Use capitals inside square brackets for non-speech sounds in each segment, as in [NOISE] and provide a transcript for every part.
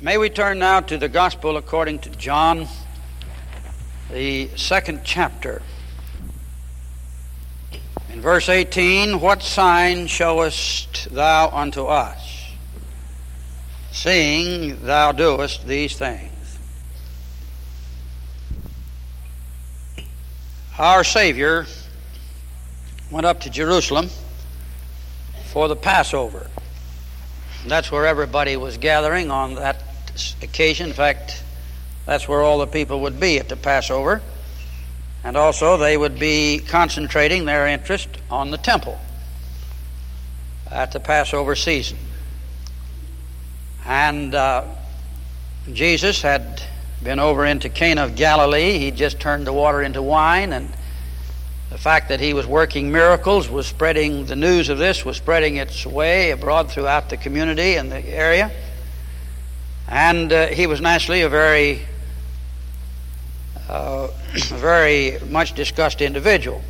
May we turn now to the Gospel according to John, the second chapter. In verse 18, what sign showest thou unto us, seeing thou doest these things? Our Savior went up to Jerusalem for the Passover. That's where everybody was gathering on that occasion. In fact, that's where all the people would be at the Passover. And also, they would be concentrating their interest on the temple at the Passover season. And uh, Jesus had been over into Cana of Galilee. He just turned the water into wine, and the fact that he was working miracles was spreading, the news of this was spreading its way abroad throughout the community and the area. And uh, he was naturally a very, uh, [CLEARS THROAT] very much discussed individual.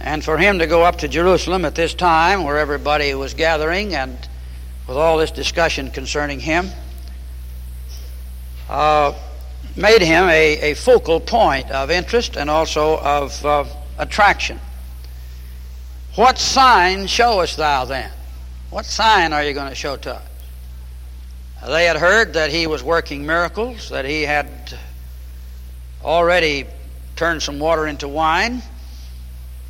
And for him to go up to Jerusalem at this time, where everybody was gathering and with all this discussion concerning him, uh, made him a, a, focal point of interest and also of uh, attraction. What sign showest thou then? What sign are you going to show to us? They had heard that he was working miracles, that he had already turned some water into wine.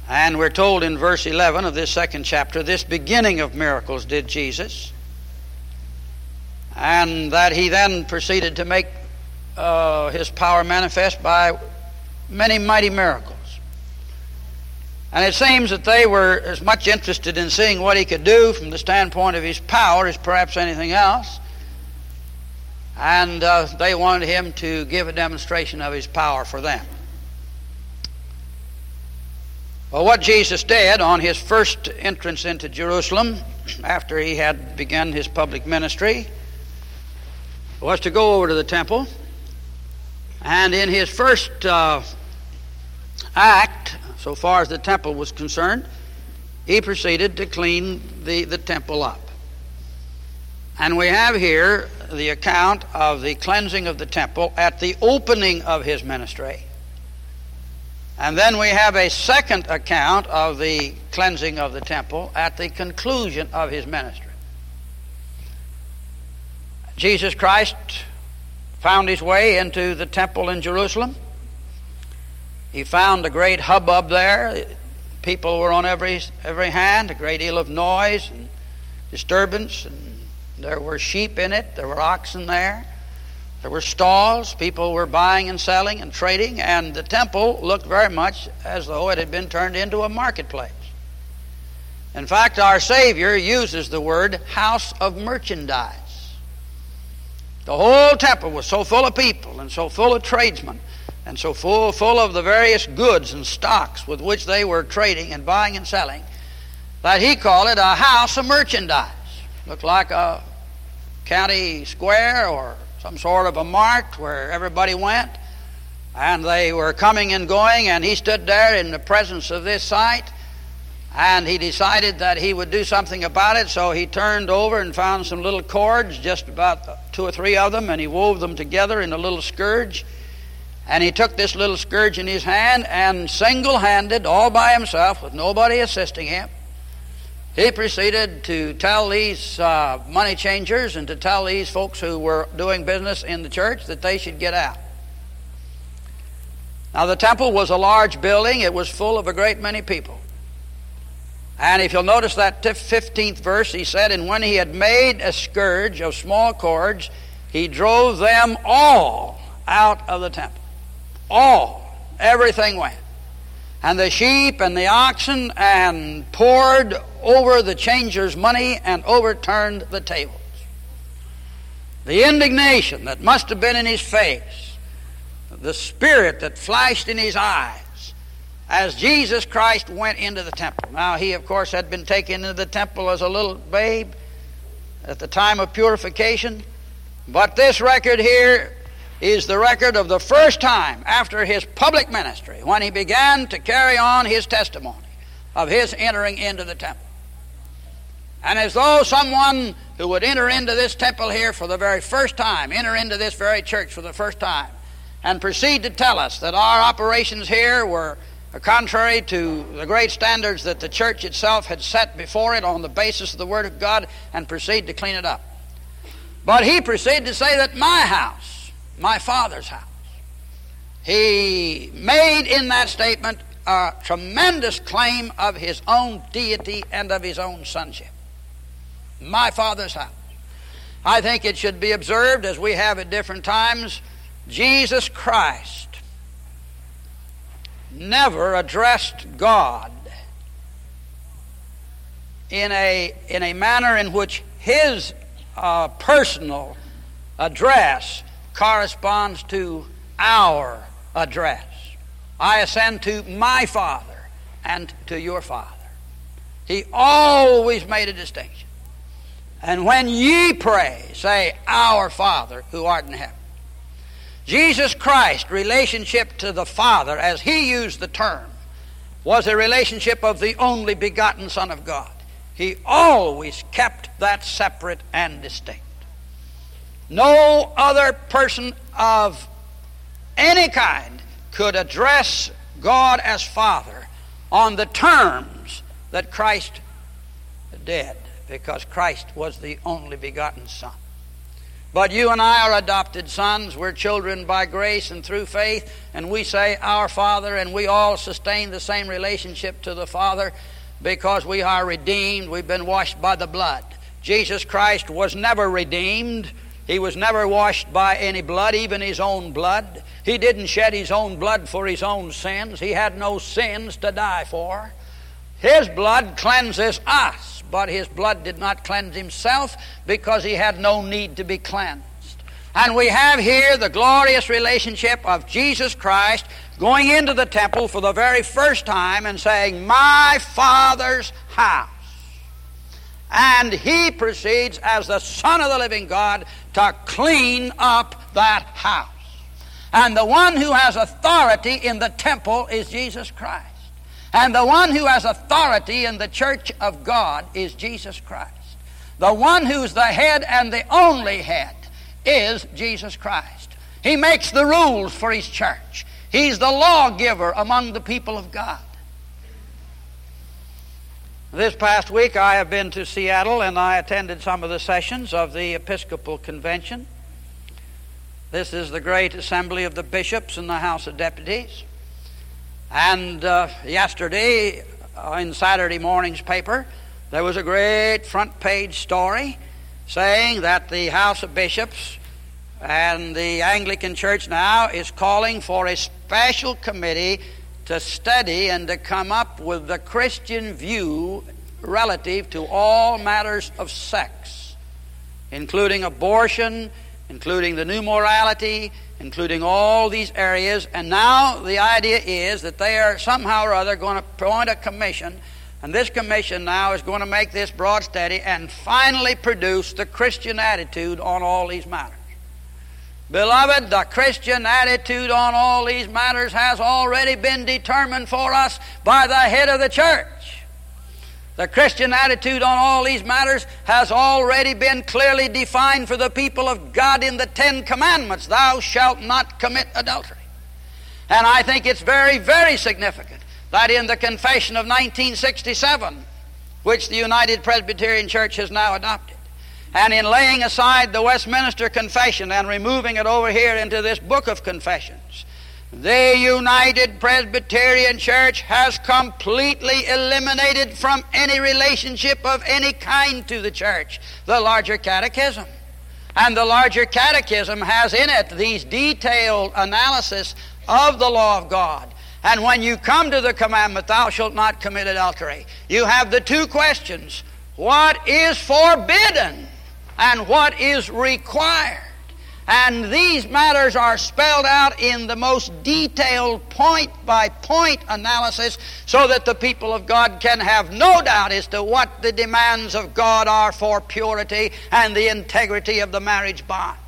And we're told in verse 11 of this second chapter, this beginning of miracles did Jesus. And that he then proceeded to make uh, his power manifest by many mighty miracles. And it seems that they were as much interested in seeing what he could do from the standpoint of his power as perhaps anything else. And uh, they wanted him to give a demonstration of his power for them. Well, what Jesus did on his first entrance into Jerusalem, [CLEARS THROAT] after he had begun his public ministry, was to go over to the temple. And in his first uh, act, so far as the temple was concerned, he proceeded to clean the, the temple up. And we have here the account of the cleansing of the temple at the opening of his ministry. And then we have a second account of the cleansing of the temple at the conclusion of his ministry. Jesus Christ found his way into the temple in Jerusalem. He found a great hubbub there. People were on every, every hand, a great deal of noise and disturbance and there were sheep in it, there were oxen there, there were stalls, people were buying and selling and trading, and the temple looked very much as though it had been turned into a marketplace. In fact, our Savior uses the word house of merchandise. The whole temple was so full of people and so full of tradesmen and so full, full of the various goods and stocks with which they were trading and buying and selling that he called it a house of merchandise. Looked like a county square or some sort of a mart where everybody went. And they were coming and going, and he stood there in the presence of this sight. And he decided that he would do something about it, so he turned over and found some little cords, just about two or three of them, and he wove them together in a little scourge. And he took this little scourge in his hand and single handed, all by himself, with nobody assisting him, he proceeded to tell these uh, money changers and to tell these folks who were doing business in the church that they should get out. Now, the temple was a large building, it was full of a great many people. And if you'll notice that 15th verse, he said, And when he had made a scourge of small cords, he drove them all out of the temple. All. Everything went and the sheep and the oxen and poured over the changers' money and overturned the tables. The indignation that must have been in his face, the spirit that flashed in his eyes as Jesus Christ went into the temple. Now, he, of course, had been taken into the temple as a little babe at the time of purification, but this record here is the record of the first time after his public ministry when he began to carry on his testimony of his entering into the temple. And as though someone who would enter into this temple here for the very first time, enter into this very church for the first time, and proceed to tell us that our operations here were contrary to the great standards that the church itself had set before it on the basis of the Word of God, and proceed to clean it up. But he proceeded to say that my house, my father's house, he made in that statement a tremendous claim of his own deity and of his own sonship. My father's house. I think it should be observed, as we have at different times, Jesus Christ never addressed God in a, in a manner in which his uh, personal address corresponds to our address. I ascend to my Father and to your Father. He always made a distinction. And when ye pray, say, Our Father who art in heaven. Jesus Christ's relationship to the Father, as he used the term, was a relationship of the only begotten Son of God. He always kept that separate and distinct. No other person of any kind could address God as Father on the terms that Christ did, because Christ was the only begotten Son. But you and I are adopted sons. We're children by grace and through faith, and we say, Our Father, and we all sustain the same relationship to the Father because we are redeemed. We've been washed by the blood. Jesus Christ was never redeemed. He was never washed by any blood, even his own blood. He didn't shed his own blood for his own sins. He had no sins to die for. His blood cleanses us but his blood did not cleanse himself because he had no need to be cleansed. And we have here the glorious relationship of Jesus Christ going into the temple for the very first time and saying, My Father's house. And he proceeds as the Son of the living God to clean up that house. And the one who has authority in the temple is Jesus Christ. And the one who has authority in the church of God is Jesus Christ. The one who's the head and the only head is Jesus Christ. He makes the rules for his church. He's the lawgiver among the people of God. This past week I have been to Seattle and I attended some of the sessions of the Episcopal Convention. This is the great assembly of the bishops in the House of Deputies. And uh, yesterday, uh, in Saturday morning's paper, there was a great front page story saying that the House of Bishops and the Anglican Church now is calling for a special committee to study and to come up with the Christian view relative to all matters of sex, including abortion, including the new morality, including all these areas. And now the idea is that they are somehow or other going to appoint a commission, and this commission now is going to make this broad study and finally produce the Christian attitude on all these matters. Beloved, the Christian attitude on all these matters has already been determined for us by the head of the church. The Christian attitude on all these matters has already been clearly defined for the people of God in the Ten Commandments Thou shalt not commit adultery. And I think it's very, very significant that in the Confession of 1967, which the United Presbyterian Church has now adopted, and in laying aside the Westminster Confession and removing it over here into this book of confessions, the United Presbyterian Church has completely eliminated from any relationship of any kind to the church the larger catechism. And the larger catechism has in it these detailed analysis of the law of God. And when you come to the commandment, thou shalt not commit adultery, you have the two questions what is forbidden and what is required? And these matters are spelled out in the most detailed point by point analysis so that the people of God can have no doubt as to what the demands of God are for purity and the integrity of the marriage bond.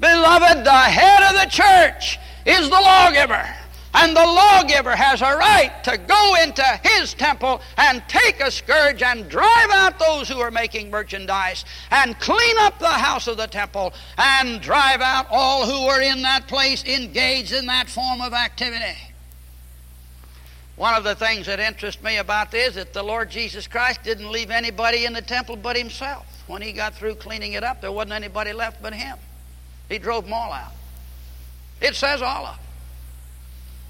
Beloved, the head of the church is the lawgiver. And the lawgiver has a right to go into his temple and take a scourge and drive out those who are making merchandise and clean up the house of the temple and drive out all who are in that place engaged in that form of activity. One of the things that interests me about this is that the Lord Jesus Christ didn't leave anybody in the temple but himself. When he got through cleaning it up, there wasn't anybody left but him. He drove them all out. It says all of them.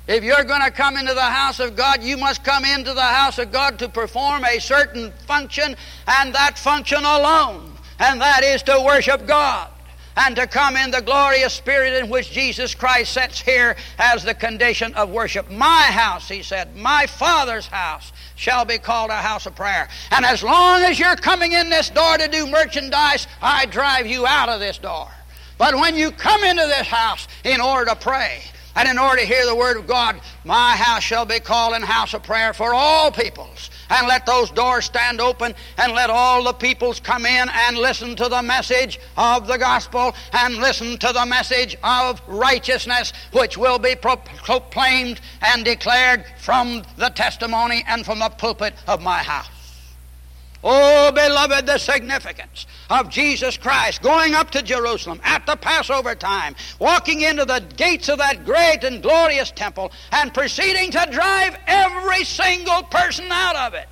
If you're going to come into the house of God, you must come into the house of God to perform a certain function, and that function alone, and that is to worship God and to come in the glorious spirit in which Jesus Christ sets here as the condition of worship. My house, he said, my Father's house shall be called a house of prayer. And as long as you're coming in this door to do merchandise, I drive you out of this door. But when you come into this house in order to pray, and in order to hear the word of God, my house shall be called an house of prayer for all peoples. And let those doors stand open and let all the peoples come in and listen to the message of the gospel and listen to the message of righteousness which will be proclaimed and declared from the testimony and from the pulpit of my house. Oh, beloved, the significance of Jesus Christ going up to Jerusalem at the Passover time, walking into the gates of that great and glorious temple, and proceeding to drive every single person out of it.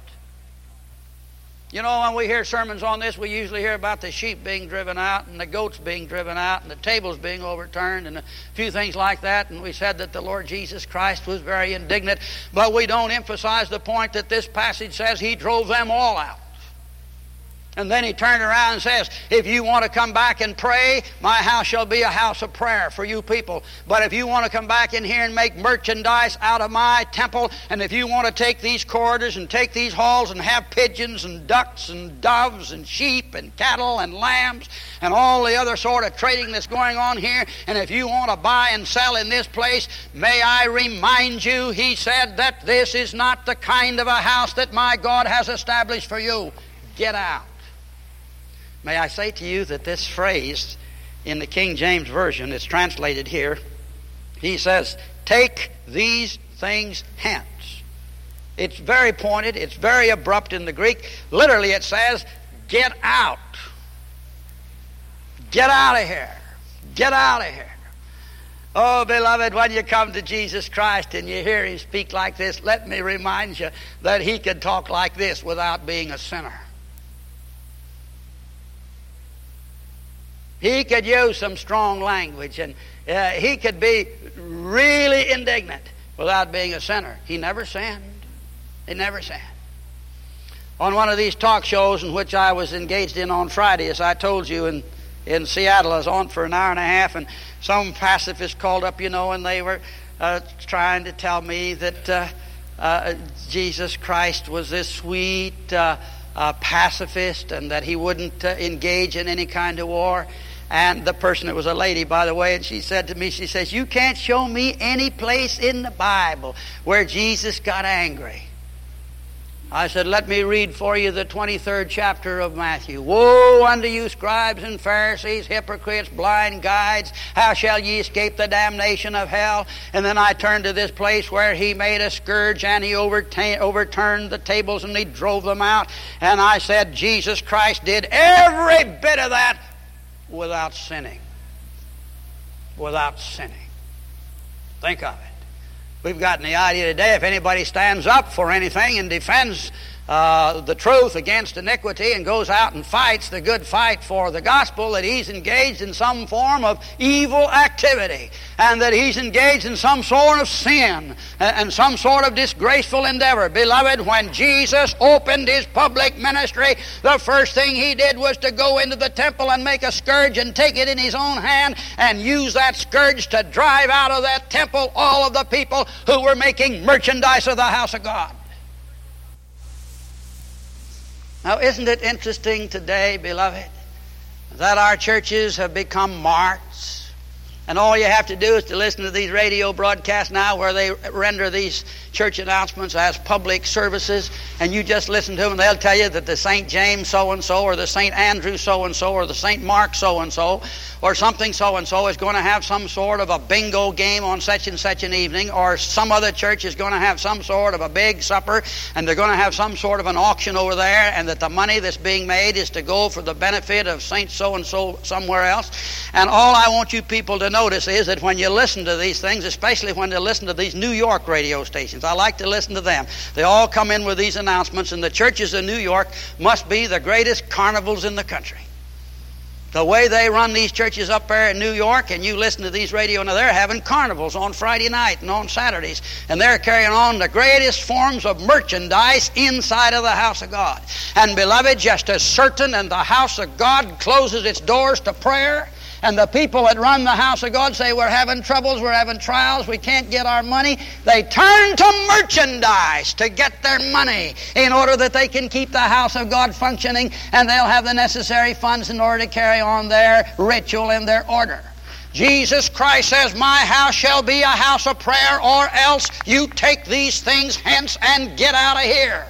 You know, when we hear sermons on this, we usually hear about the sheep being driven out and the goats being driven out and the tables being overturned and a few things like that. And we said that the Lord Jesus Christ was very indignant, but we don't emphasize the point that this passage says he drove them all out. And then he turned around and says, If you want to come back and pray, my house shall be a house of prayer for you people. But if you want to come back in here and make merchandise out of my temple, and if you want to take these corridors and take these halls and have pigeons and ducks and doves and sheep and cattle and lambs and all the other sort of trading that's going on here, and if you want to buy and sell in this place, may I remind you, he said, that this is not the kind of a house that my God has established for you. Get out. May I say to you that this phrase in the King James Version is translated here. He says, Take these things hence. It's very pointed, it's very abrupt in the Greek. Literally, it says, Get out. Get out of here. Get out of here. Oh, beloved, when you come to Jesus Christ and you hear him speak like this, let me remind you that he could talk like this without being a sinner. He could use some strong language and uh, he could be really indignant without being a sinner. He never sinned. He never sinned. On one of these talk shows in which I was engaged in on Friday, as I told you in, in Seattle, I was on for an hour and a half, and some pacifists called up, you know, and they were uh, trying to tell me that uh, uh Jesus Christ was this sweet uh, uh, pacifist and that he wouldn't engage in any kind of war. And the person, it was a lady, by the way, and she said to me, she says, You can't show me any place in the Bible where Jesus got angry. I said, Let me read for you the 23rd chapter of Matthew. Woe unto you, scribes and Pharisees, hypocrites, blind guides! How shall ye escape the damnation of hell? And then I turned to this place where he made a scourge and he overturned the tables and he drove them out. And I said, Jesus Christ did every bit of that without sinning. Without sinning. Think of it. We've gotten the idea today if anybody stands up for anything and defends uh, the truth against iniquity and goes out and fights the good fight for the gospel, that he's engaged in some form of evil activity and that he's engaged in some sort of sin and some sort of disgraceful endeavor. Beloved, when Jesus opened his public ministry, the first thing he did was to go into the temple and make a scourge and take it in his own hand and use that scourge to drive out of that temple all of the people who were making merchandise of the house of God. Now, isn't it interesting today, beloved, that our churches have become marts And all you have to do is to listen to these radio broadcasts now where they render these church announcements as public services, and you just listen to them. They'll tell you that the St. James so and so, or the St. Andrew so and so, or the St. Mark so and so, or something so and so is going to have some sort of a bingo game on such and such an evening, or some other church is going to have some sort of a big supper, and they're going to have some sort of an auction over there, and that the money that's being made is to go for the benefit of St. so and so somewhere else. And all I want you people to notice is that when you listen to these things, especially when you listen to these New York radio stations, I like to listen to them. They all come in with these announcements, and the churches in New York must be the greatest carnivals in the country. The way they run these churches up there in New York, and you listen to these radio, now they're having carnivals on Friday night and on Saturdays, and they're carrying on the greatest forms of merchandise inside of the house of God. And beloved, just as certain and the house of God closes its doors to prayer, and the people that run the house of God say, We're having troubles, we're having trials, we can't get our money. They turn to merchandise to get their money in order that they can keep the house of God functioning and they'll have the necessary funds in order to carry on their ritual and their order. Jesus Christ says, My house shall be a house of prayer, or else you take these things hence and get out of here.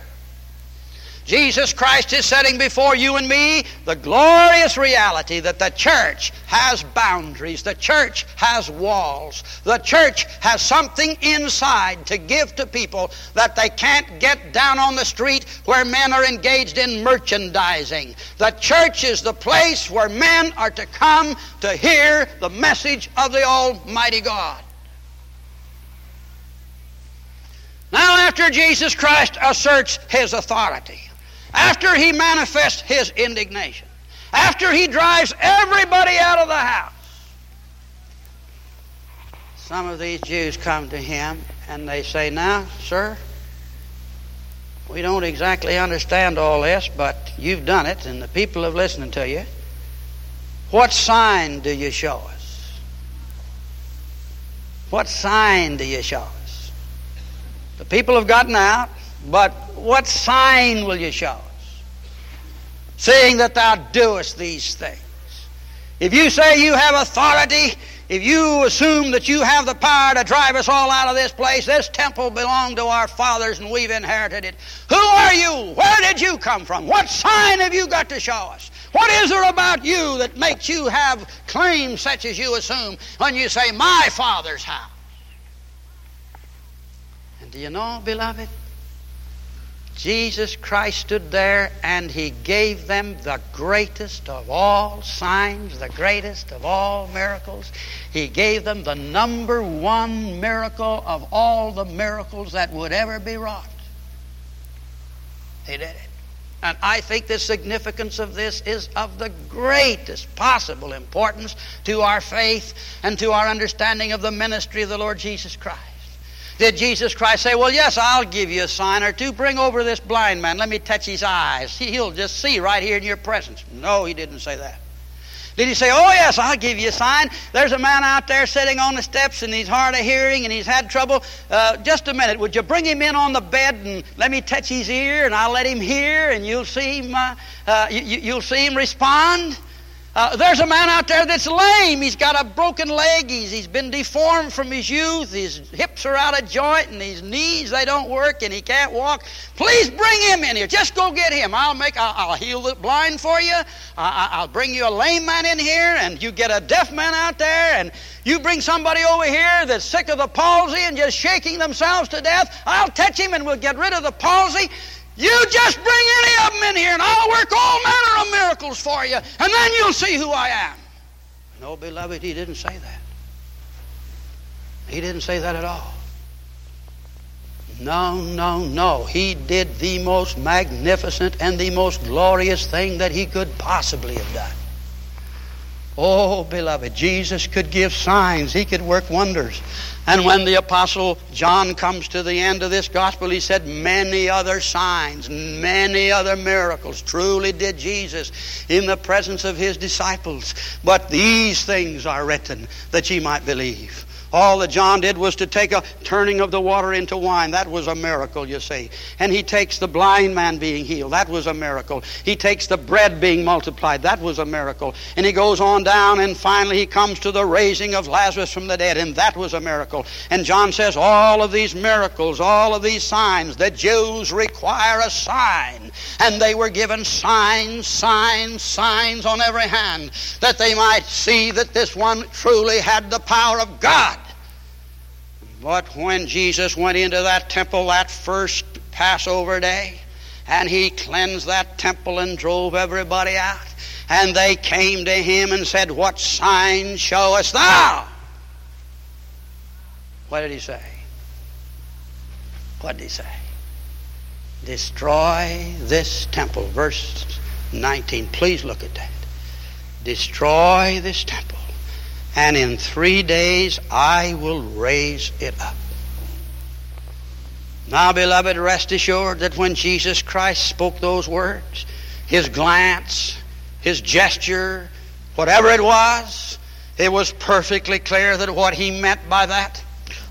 Jesus Christ is setting before you and me the glorious reality that the church has boundaries, the church has walls, the church has something inside to give to people that they can't get down on the street where men are engaged in merchandising. The church is the place where men are to come to hear the message of the Almighty God. Now, after Jesus Christ asserts his authority, after he manifests his indignation, after he drives everybody out of the house, some of these Jews come to him and they say, Now, sir, we don't exactly understand all this, but you've done it and the people have listened to you. What sign do you show us? What sign do you show us? The people have gotten out. But what sign will you show us? Seeing that thou doest these things. If you say you have authority, if you assume that you have the power to drive us all out of this place, this temple belonged to our fathers and we've inherited it. Who are you? Where did you come from? What sign have you got to show us? What is there about you that makes you have claims such as you assume when you say, My father's house? And do you know, beloved? Jesus Christ stood there and he gave them the greatest of all signs, the greatest of all miracles. He gave them the number one miracle of all the miracles that would ever be wrought. He did it. And I think the significance of this is of the greatest possible importance to our faith and to our understanding of the ministry of the Lord Jesus Christ. Did Jesus Christ say, Well, yes, I'll give you a sign or two. Bring over this blind man. Let me touch his eyes. He'll just see right here in your presence. No, he didn't say that. Did he say, Oh, yes, I'll give you a sign? There's a man out there sitting on the steps and he's hard of hearing and he's had trouble. Uh, just a minute. Would you bring him in on the bed and let me touch his ear and I'll let him hear and you'll see him, uh, uh, you, you'll see him respond? Uh, there's a man out there that's lame. He's got a broken leg. He's, he's been deformed from his youth. His hips are out of joint and his knees, they don't work and he can't walk. Please bring him in here. Just go get him. I'll make, I'll, I'll heal the blind for you. I, will bring you a lame man in here and you get a deaf man out there and you bring somebody over here that's sick of the palsy and just shaking themselves to death. I'll touch him and we'll get rid of the palsy. You just bring any of them in here and I'll work all manner of miracles for you, and then you'll see who I am. No, beloved, he didn't say that. He didn't say that at all. No, no, no. He did the most magnificent and the most glorious thing that he could possibly have done. Oh, beloved, Jesus could give signs, he could work wonders. And when the Apostle John comes to the end of this gospel, he said, Many other signs, many other miracles truly did Jesus in the presence of his disciples. But these things are written that ye might believe. All that John did was to take a turning of the water into wine. That was a miracle, you see. And he takes the blind man being healed. That was a miracle. He takes the bread being multiplied. That was a miracle. And he goes on down and finally he comes to the raising of Lazarus from the dead. And that was a miracle. And John says all of these miracles, all of these signs, the Jews require a sign. And they were given signs, signs, signs on every hand that they might see that this one truly had the power of God. But when Jesus went into that temple that first Passover day, and he cleansed that temple and drove everybody out, and they came to him and said, What sign showest thou? What did he say? What did he say? Destroy this temple. Verse 19. Please look at that. Destroy this temple and in three days I will raise it up. Now, beloved, rest assured that when Jesus Christ spoke those words, his glance, his gesture, whatever it was, it was perfectly clear that what he meant by that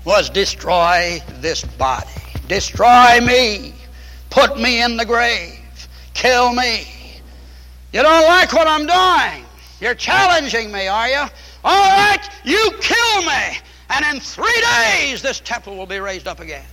was destroy this body. Destroy me. Put me in the grave. Kill me. You don't like what I'm doing. You're challenging me, are you? All right, you kill me, and in three days this temple will be raised up again.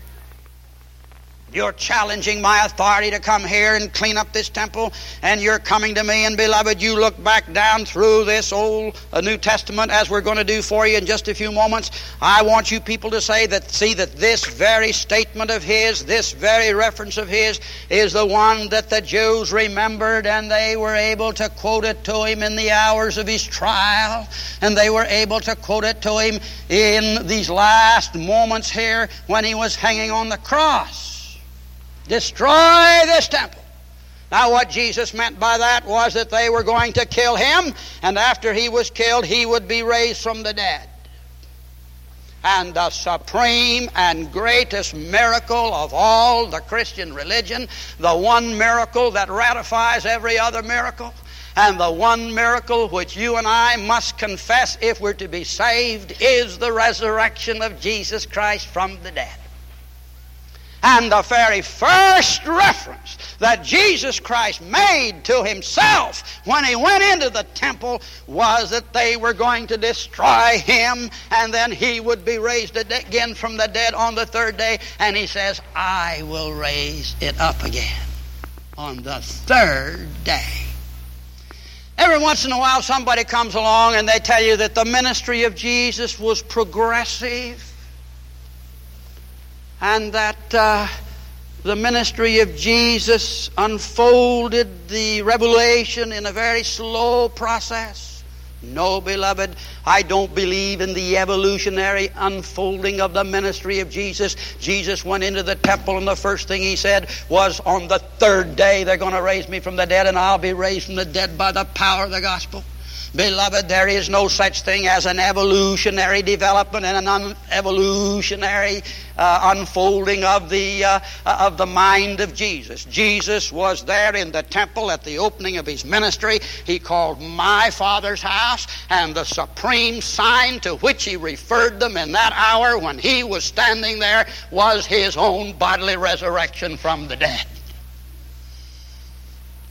You're challenging my authority to come here and clean up this temple, and you're coming to me. And beloved, you look back down through this old uh, New Testament, as we're going to do for you in just a few moments. I want you people to say that, see that this very statement of his, this very reference of his, is the one that the Jews remembered, and they were able to quote it to him in the hours of his trial, and they were able to quote it to him in these last moments here when he was hanging on the cross. Destroy this temple. Now, what Jesus meant by that was that they were going to kill him, and after he was killed, he would be raised from the dead. And the supreme and greatest miracle of all the Christian religion, the one miracle that ratifies every other miracle, and the one miracle which you and I must confess if we're to be saved, is the resurrection of Jesus Christ from the dead. And the very first reference that Jesus Christ made to himself when he went into the temple was that they were going to destroy him and then he would be raised again from the dead on the third day. And he says, I will raise it up again on the third day. Every once in a while, somebody comes along and they tell you that the ministry of Jesus was progressive and that uh, the ministry of Jesus unfolded the revelation in a very slow process. No, beloved, I don't believe in the evolutionary unfolding of the ministry of Jesus. Jesus went into the temple, and the first thing he said was, On the third day, they're going to raise me from the dead, and I'll be raised from the dead by the power of the gospel. Beloved, there is no such thing as an evolutionary development and an evolutionary uh, unfolding of the, uh, of the mind of Jesus. Jesus was there in the temple at the opening of his ministry. He called my Father's house, and the supreme sign to which he referred them in that hour when he was standing there was his own bodily resurrection from the dead.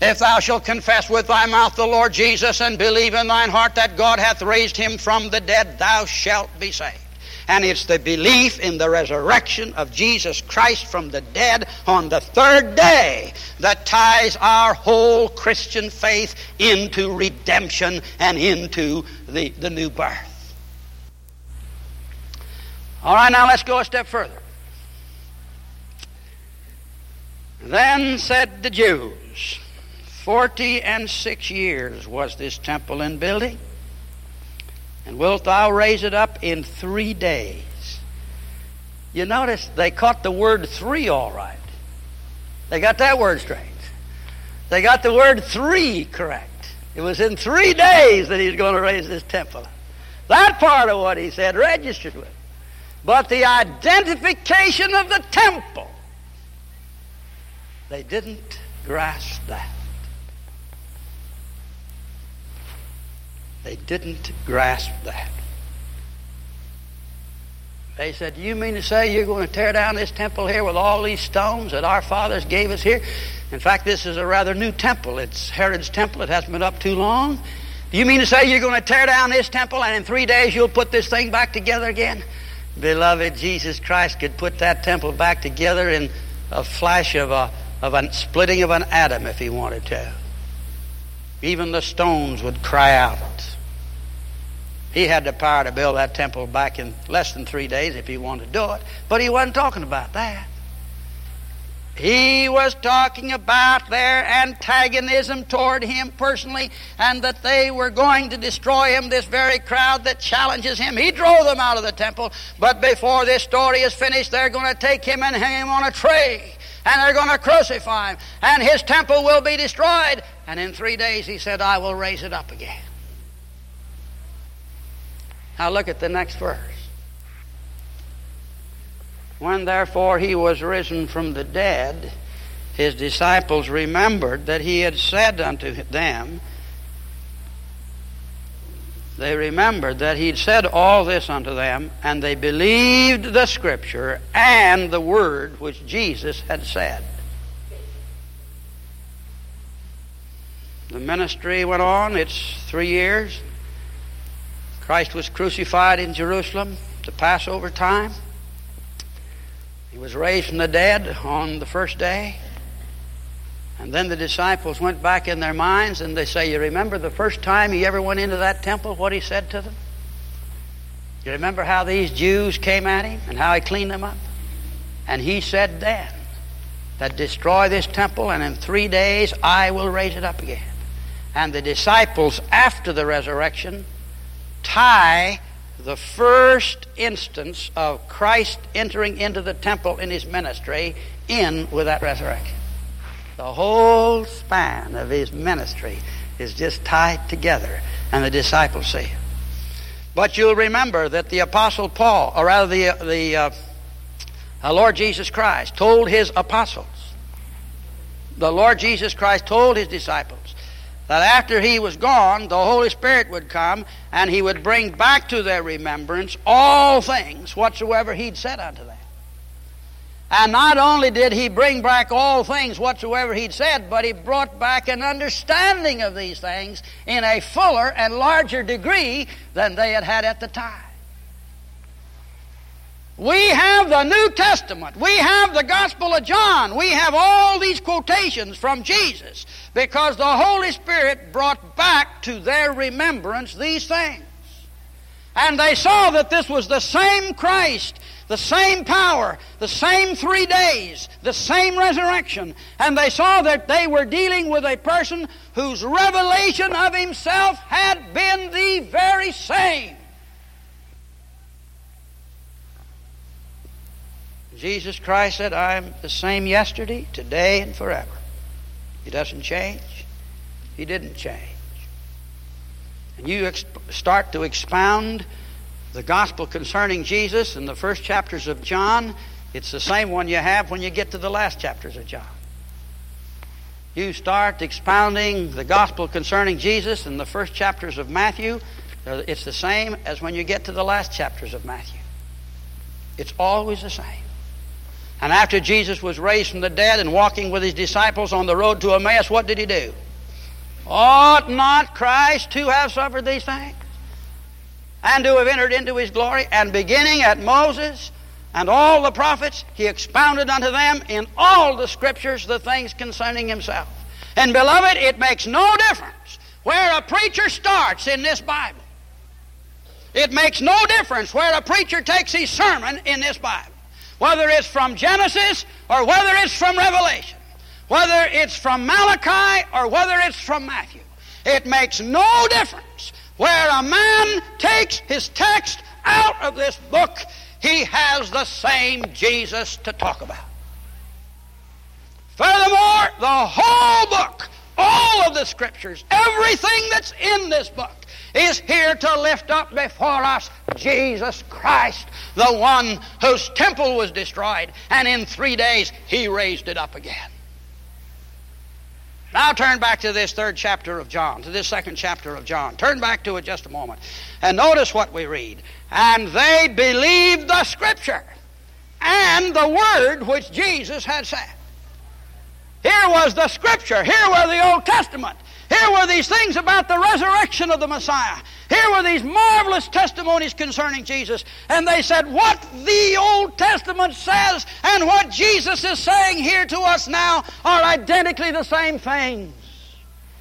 If thou shalt confess with thy mouth the Lord Jesus and believe in thine heart that God hath raised him from the dead, thou shalt be saved. And it's the belief in the resurrection of Jesus Christ from the dead on the third day that ties our whole Christian faith into redemption and into the, the new birth. All right, now let's go a step further. Then said the Jews, Forty and six years was this temple in building. And wilt thou raise it up in three days? You notice they caught the word three all right. They got that word straight. They got the word three correct. It was in three days that he's going to raise this temple. That part of what he said registered with. But the identification of the temple, they didn't grasp that. They didn't grasp that. They said, Do you mean to say you're going to tear down this temple here with all these stones that our fathers gave us here? In fact, this is a rather new temple. It's Herod's temple. It hasn't been up too long. Do you mean to say you're going to tear down this temple and in three days you'll put this thing back together again? Beloved, Jesus Christ could put that temple back together in a flash of a, of a splitting of an atom if he wanted to. Even the stones would cry out. He had the power to build that temple back in less than three days if he wanted to do it. But he wasn't talking about that. He was talking about their antagonism toward him personally and that they were going to destroy him, this very crowd that challenges him. He drove them out of the temple, but before this story is finished, they're going to take him and hang him on a tree and they're going to crucify him, and his temple will be destroyed. And in three days, he said, I will raise it up again. Now look at the next verse. When therefore he was risen from the dead, his disciples remembered that he had said unto them, they remembered that he'd said all this unto them, and they believed the Scripture and the word which Jesus had said. The ministry went on, it's three years. Christ was crucified in Jerusalem, the Passover time. He was raised from the dead on the first day. And then the disciples went back in their minds and they say, You remember the first time he ever went into that temple, what he said to them? You remember how these Jews came at him and how he cleaned them up? And he said then, That destroy this temple, and in three days I will raise it up again. And the disciples, after the resurrection, tie the first instance of Christ entering into the temple in his ministry in with that resurrection. The whole span of his ministry is just tied together, and the disciples see it. But you'll remember that the Apostle Paul, or rather the, the uh, Lord Jesus Christ, told his apostles, the Lord Jesus Christ told his disciples that after he was gone, the Holy Spirit would come and he would bring back to their remembrance all things whatsoever he'd said unto them. And not only did he bring back all things whatsoever he'd said, but he brought back an understanding of these things in a fuller and larger degree than they had had at the time. We have the New Testament. We have the Gospel of John. We have all these quotations from Jesus because the Holy Spirit brought back to their remembrance these things. And they saw that this was the same Christ the same power, the same three days, the same resurrection. And they saw that they were dealing with a person whose revelation of himself had been the very same. Jesus Christ said, I am the same yesterday, today, and forever. He doesn't change. He didn't change. And you exp- start to expound the gospel concerning Jesus in the first chapters of John, it's the same one you have when you get to the last chapters of John. You start expounding the gospel concerning Jesus in the first chapters of Matthew, uh, it's the same as when you get to the last chapters of Matthew. It's always the same. And after Jesus was raised from the dead and walking with his disciples on the road to Emmaus, what did he do? Ought not Christ to have suffered these things? and to have entered into his glory. And beginning at Moses and all the prophets, he expounded unto them in all the scriptures the things concerning himself. And beloved, it makes no difference where a preacher starts in this Bible. It makes no difference where a preacher takes his sermon in this Bible. Whether it's from Genesis or whether it's from Revelation. Whether it's from Malachi or whether it's from Matthew. It makes no difference where a man takes his text out of this book, he has the same Jesus to talk about. Furthermore, the whole book, all of the scriptures, everything that's in this book is here to lift up before us Jesus Christ, the one whose temple was destroyed, and in three days he raised it up again. Now turn back to this third chapter of John, to this second chapter of John. Turn back to it just a moment. And notice what we read. And they believed the Scripture and the Word which Jesus had said. Here was the Scripture. Here were the Old Testament. Here were these things about the resurrection of the Messiah. Here were these marvelous testimonies concerning Jesus. And they said, What the Old Testament says and what Jesus is saying here to us now are identically the same things.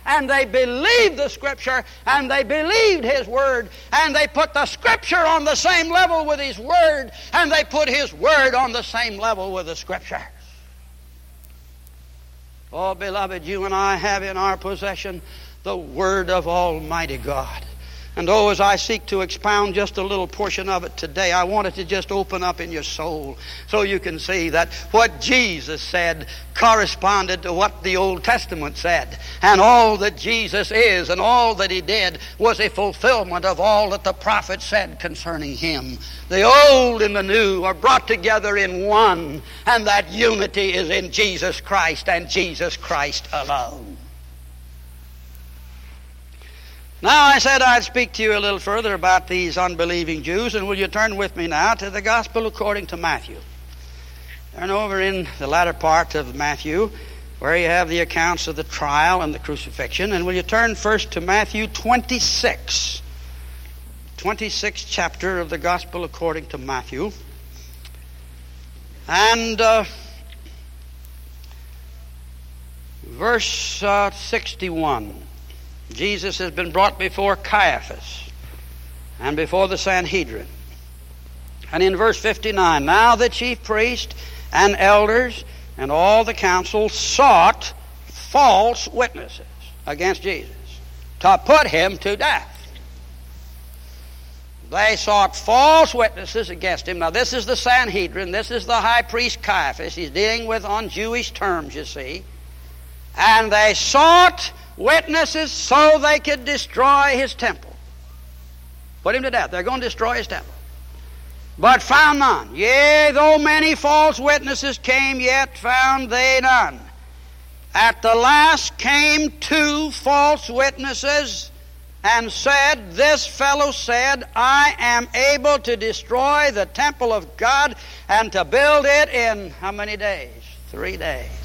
And they believed the Scripture and they believed His Word and they put the Scripture on the same level with His Word and they put His Word on the same level with the Scripture. Oh, beloved, you and I have in our possession the Word of Almighty God. And oh, as I seek to expound just a little portion of it today, I want it to just open up in your soul so you can see that what Jesus said corresponded to what the Old Testament said. And all that Jesus is and all that he did was a fulfillment of all that the prophet said concerning him. The old and the new are brought together in one, and that unity is in Jesus Christ and Jesus Christ alone. Now, I said I'd speak to you a little further about these unbelieving Jews, and will you turn with me now to the Gospel according to Matthew? Turn over in the latter part of Matthew, where you have the accounts of the trial and the crucifixion, and will you turn first to Matthew 26? 26th chapter of the Gospel according to Matthew. And uh, verse uh, 61. Jesus has been brought before Caiaphas and before the Sanhedrin. And in verse 59, now the chief priest and elders and all the council sought false witnesses against Jesus to put him to death. They sought false witnesses against him. Now, this is the Sanhedrin. This is the high priest Caiaphas. He's dealing with on Jewish terms, you see. And they sought witnesses so they could destroy his temple. Put him to death. They're going to destroy his temple. But found none. Yea, though many false witnesses came, yet found they none. At the last came two false witnesses and said, This fellow said, I am able to destroy the temple of God and to build it in how many days? Three days.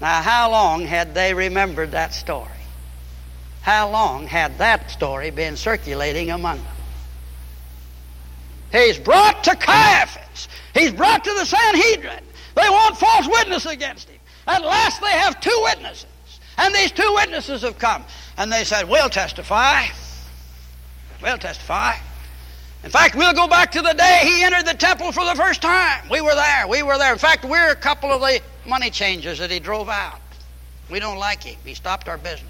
Now, how long had they remembered that story? How long had that story been circulating among them? He's brought to Caiaphas. He's brought to the Sanhedrin. They want false witness against him. At last they have two witnesses. And these two witnesses have come. And they said, We'll testify. We'll testify. In fact, we'll go back to the day he entered the temple for the first time. We were there. We were there. In fact, we're a couple of the money changers that he drove out. We don't like him. He stopped our business.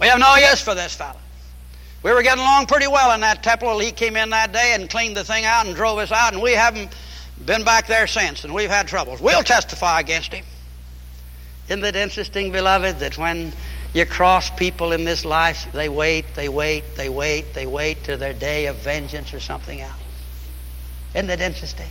We have no use for this fellow. We were getting along pretty well in that temple. He came in that day and cleaned the thing out and drove us out, and we haven't been back there since, and we've had troubles. We'll testify against him. Isn't it interesting, beloved, that when you cross people in this life, they wait, they wait, they wait, they wait to their day of vengeance or something else? Isn't it interesting?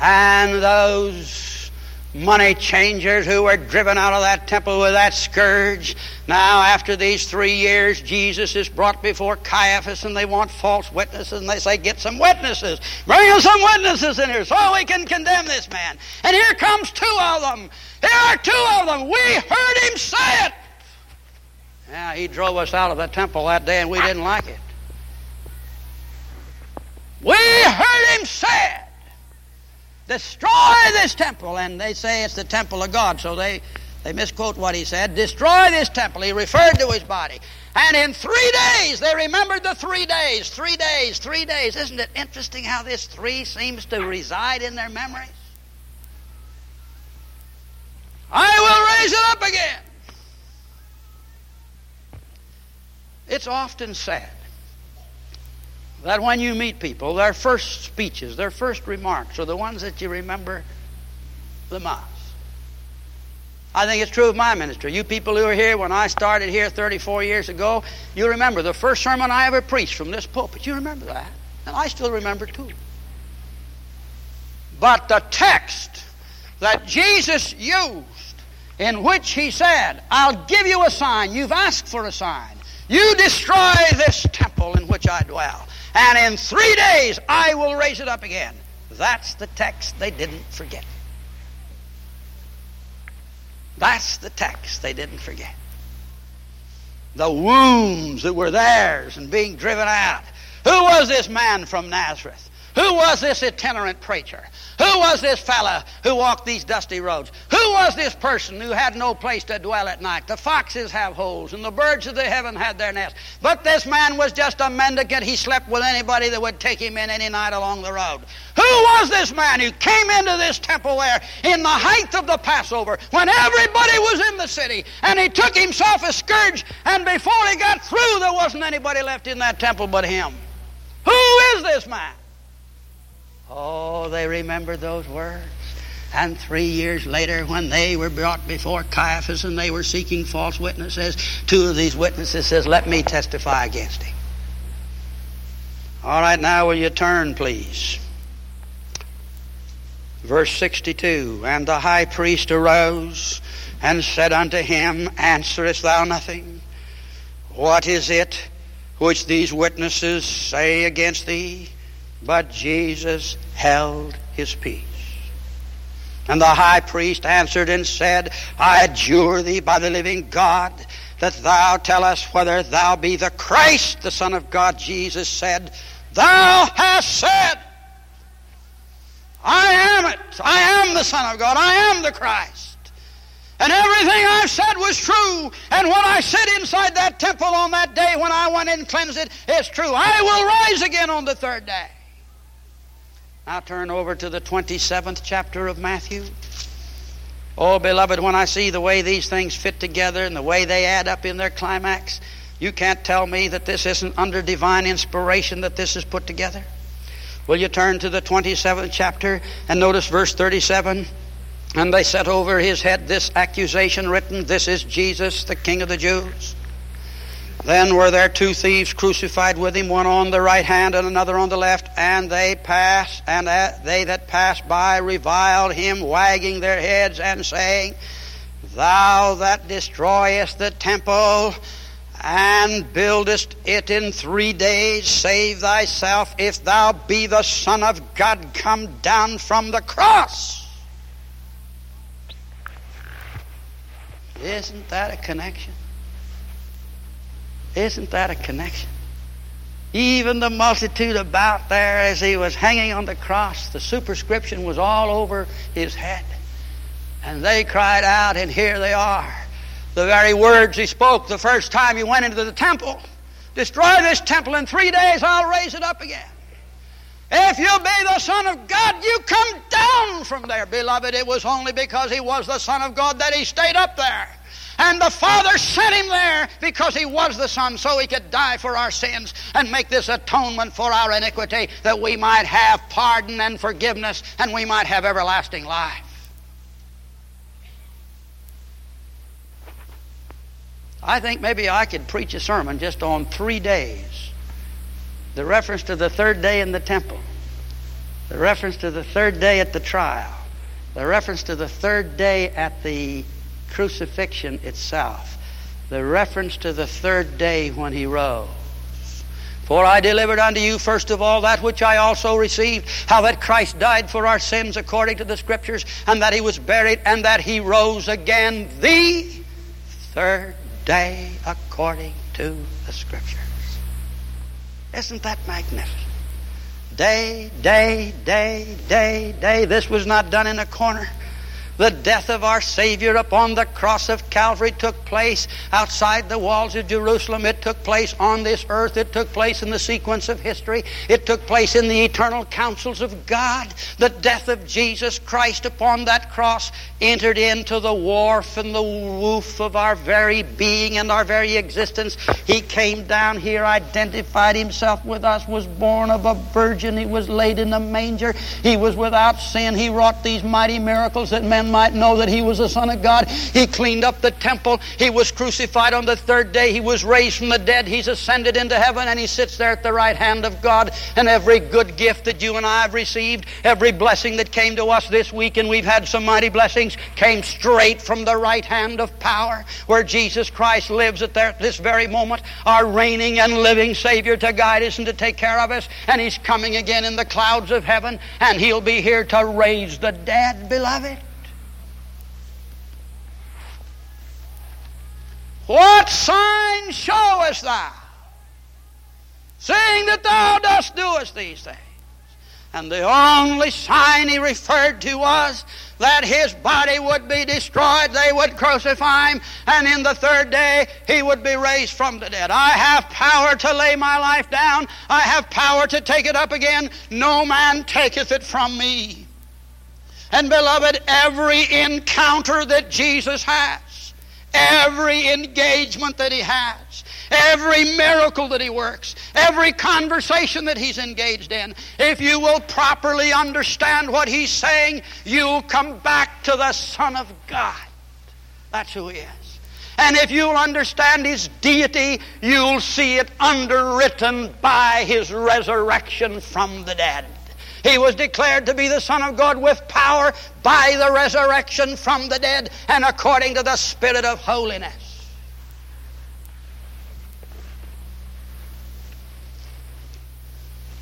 And those money changers who were driven out of that temple with that scourge. Now, after these three years, Jesus is brought before Caiaphas and they want false witnesses and they say, Get some witnesses. Bring us some witnesses in here so we can condemn this man. And here comes two of them. Here are two of them. We heard him say it. Yeah, he drove us out of the temple that day and we didn't like it. We heard him say it destroy this temple. And they say it's the temple of God, so they, they misquote what he said. Destroy this temple. He referred to his body. And in three days, they remembered the three days, three days, three days. Isn't it interesting how this three seems to reside in their memories? I will raise it up again. It's often said that when you meet people, their first speeches, their first remarks are the ones that you remember the most. I think it's true of my ministry. You people who are here, when I started here 34 years ago, you remember the first sermon I ever preached from this pulpit. You remember that. And I still remember too. But the text that Jesus used in which he said, I'll give you a sign. You've asked for a sign. You destroy this temple in which I dwell, and in three days I will raise it up again. That's the text they didn't forget. That's the text they didn't forget. The wounds that were theirs and being driven out. Who was this man from Nazareth? Who was this itinerant preacher? Who was this fella who walked these dusty roads? Who was this person who had no place to dwell at night? The foxes have holes and the birds of the heaven had their nests. But this man was just a mendicant. He slept with anybody that would take him in any night along the road. Who was this man who came into this temple there in the height of the Passover when everybody was in the city and he took himself a scourge and before he got through there wasn't anybody left in that temple but him? Who is this man? Oh, they remembered those words. And three years later, when they were brought before Caiaphas and they were seeking false witnesses, two of these witnesses says, Let me testify against him. All right, now will you turn, please? Verse 62 And the high priest arose and said unto him, Answerest thou nothing? What is it which these witnesses say against thee? But Jesus held his peace. And the high priest answered and said, I adjure thee by the living God that thou tell us whether thou be the Christ, the Son of God. Jesus said, Thou hast said, I am it. I am the Son of God. I am the Christ. And everything I've said was true. And what I said inside that temple on that day when I went in and cleansed it is true. I will rise again on the third day. Now turn over to the 27th chapter of Matthew. Oh, beloved, when I see the way these things fit together and the way they add up in their climax, you can't tell me that this isn't under divine inspiration that this is put together. Will you turn to the 27th chapter and notice verse 37? And they set over his head this accusation written, This is Jesus, the King of the Jews. Then were there two thieves crucified with him, one on the right hand and another on the left, and they passed, and uh, they that passed by reviled him, wagging their heads and saying, Thou that destroyest the temple and buildest it in three days, save thyself. If thou be the Son of God, come down from the cross. Isn't that a connection? Isn't that a connection? Even the multitude about there as he was hanging on the cross, the superscription was all over his head. And they cried out, and here they are. The very words he spoke the first time he went into the temple Destroy this temple in three days, I'll raise it up again. If you be the Son of God, you come down from there, beloved. It was only because he was the Son of God that he stayed up there. And the Father sent him there because he was the Son, so he could die for our sins and make this atonement for our iniquity, that we might have pardon and forgiveness and we might have everlasting life. I think maybe I could preach a sermon just on three days. The reference to the third day in the temple, the reference to the third day at the trial, the reference to the third day at the crucifixion itself, the reference to the third day when he rose. For I delivered unto you first of all that which I also received, how that Christ died for our sins according to the Scriptures, and that he was buried, and that he rose again the third day according to the Scriptures. Isn't that magnificent? Day, day, day, day, day. This was not done in a corner. The death of our Savior upon the cross of Calvary took place outside the walls of Jerusalem. It took place on this earth. It took place in the sequence of history. It took place in the eternal counsels of God. The death of Jesus Christ upon that cross entered into the warp and the woof of our very being and our very existence. He came down here, identified himself with us, was born of a virgin. He was laid in a manger. He was without sin. He wrought these mighty miracles that men might know that he was the Son of God. He cleaned up the temple. He was crucified on the third day. He was raised from the dead. He's ascended into heaven and he sits there at the right hand of God. And every good gift that you and I have received, every blessing that came to us this week, and we've had some mighty blessings, came straight from the right hand of power where Jesus Christ lives at this very moment, our reigning and living Savior to guide us and to take care of us. And he's coming again in the clouds of heaven and he'll be here to raise the dead, beloved. What sign showest thou, seeing that thou dost doest these things? And the only sign he referred to was that his body would be destroyed, they would crucify him, and in the third day he would be raised from the dead. I have power to lay my life down, I have power to take it up again. No man taketh it from me. And beloved, every encounter that Jesus has, every engagement that he has, every miracle that he works, every conversation that he's engaged in, if you will properly understand what he's saying, you'll come back to the Son of God. That's who he is. And if you'll understand his deity, you'll see it underwritten by his resurrection from the dead. He was declared to be the Son of God with power by the resurrection from the dead and according to the Spirit of holiness.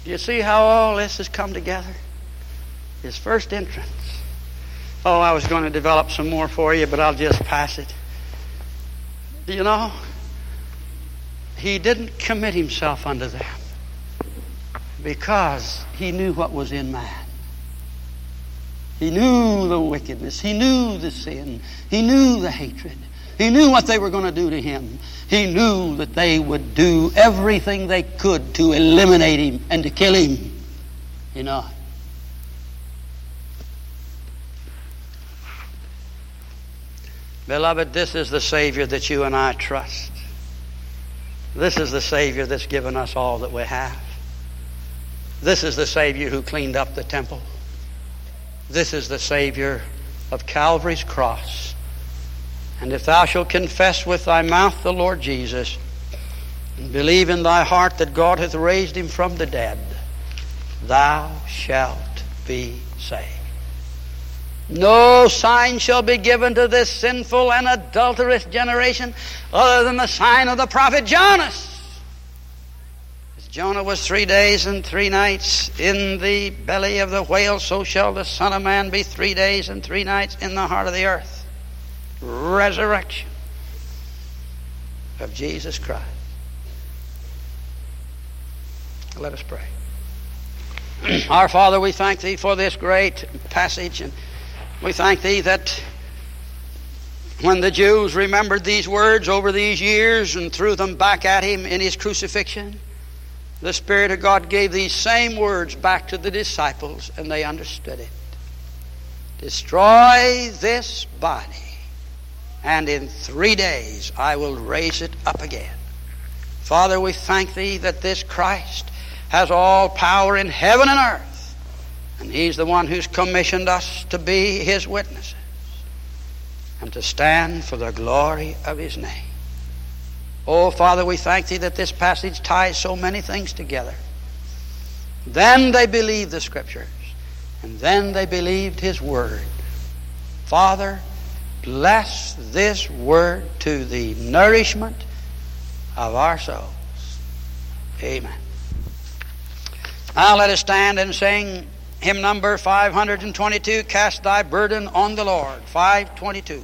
Do you see how all this has come together? His first entrance. Oh, I was going to develop some more for you, but I'll just pass it. You know, he didn't commit himself unto them because he knew what was in man. He knew the wickedness. He knew the sin. He knew the hatred. He knew what they were going to do to him. He knew that they would do everything they could to eliminate him and to kill him. You know. Beloved, this is the Savior that you and I trust. This is the Savior that's given us all that we have. This is the Savior who cleaned up the temple. This is the Savior of Calvary's cross. And if thou shalt confess with thy mouth the Lord Jesus, and believe in thy heart that God hath raised him from the dead, thou shalt be saved. No sign shall be given to this sinful and adulterous generation other than the sign of the prophet Jonas. Jonah was three days and three nights in the belly of the whale, so shall the Son of Man be three days and three nights in the heart of the earth. Resurrection of Jesus Christ. Let us pray. [CLEARS THROAT] Our Father, we thank Thee for this great passage, and we thank Thee that when the Jews remembered these words over these years and threw them back at Him in His crucifixion, the Spirit of God gave these same words back to the disciples, and they understood it. Destroy this body, and in three days I will raise it up again. Father, we thank Thee that this Christ has all power in heaven and earth, and He's the one who's commissioned us to be His witnesses and to stand for the glory of His name. Oh, Father, we thank Thee that this passage ties so many things together. Then they believed the Scriptures, and then they believed His Word. Father, bless this Word to the nourishment of our souls. Amen. Now let us stand and sing hymn number 522 Cast Thy Burden on the Lord. 522.